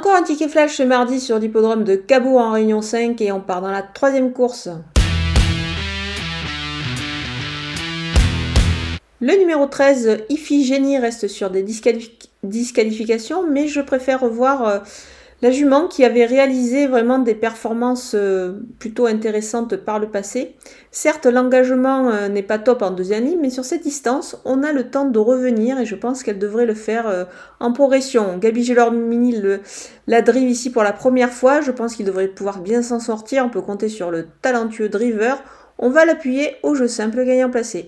Encore un ticket flash ce mardi sur l'hippodrome de Cabourg en Réunion 5 et on part dans la troisième course. Le numéro 13, Iphigénie, reste sur des disqualifications, mais je préfère revoir euh, la jument qui avait réalisé vraiment des performances euh, plutôt intéressantes par le passé. Certes, l'engagement euh, n'est pas top en deuxième ligne, mais sur cette distance, on a le temps de revenir et je pense qu'elle devrait le faire euh, en progression. Gabi Gelor-Mini la drive ici pour la première fois. Je pense qu'il devrait pouvoir bien s'en sortir. On peut compter sur le talentueux driver. On va l'appuyer au jeu simple gagnant placé.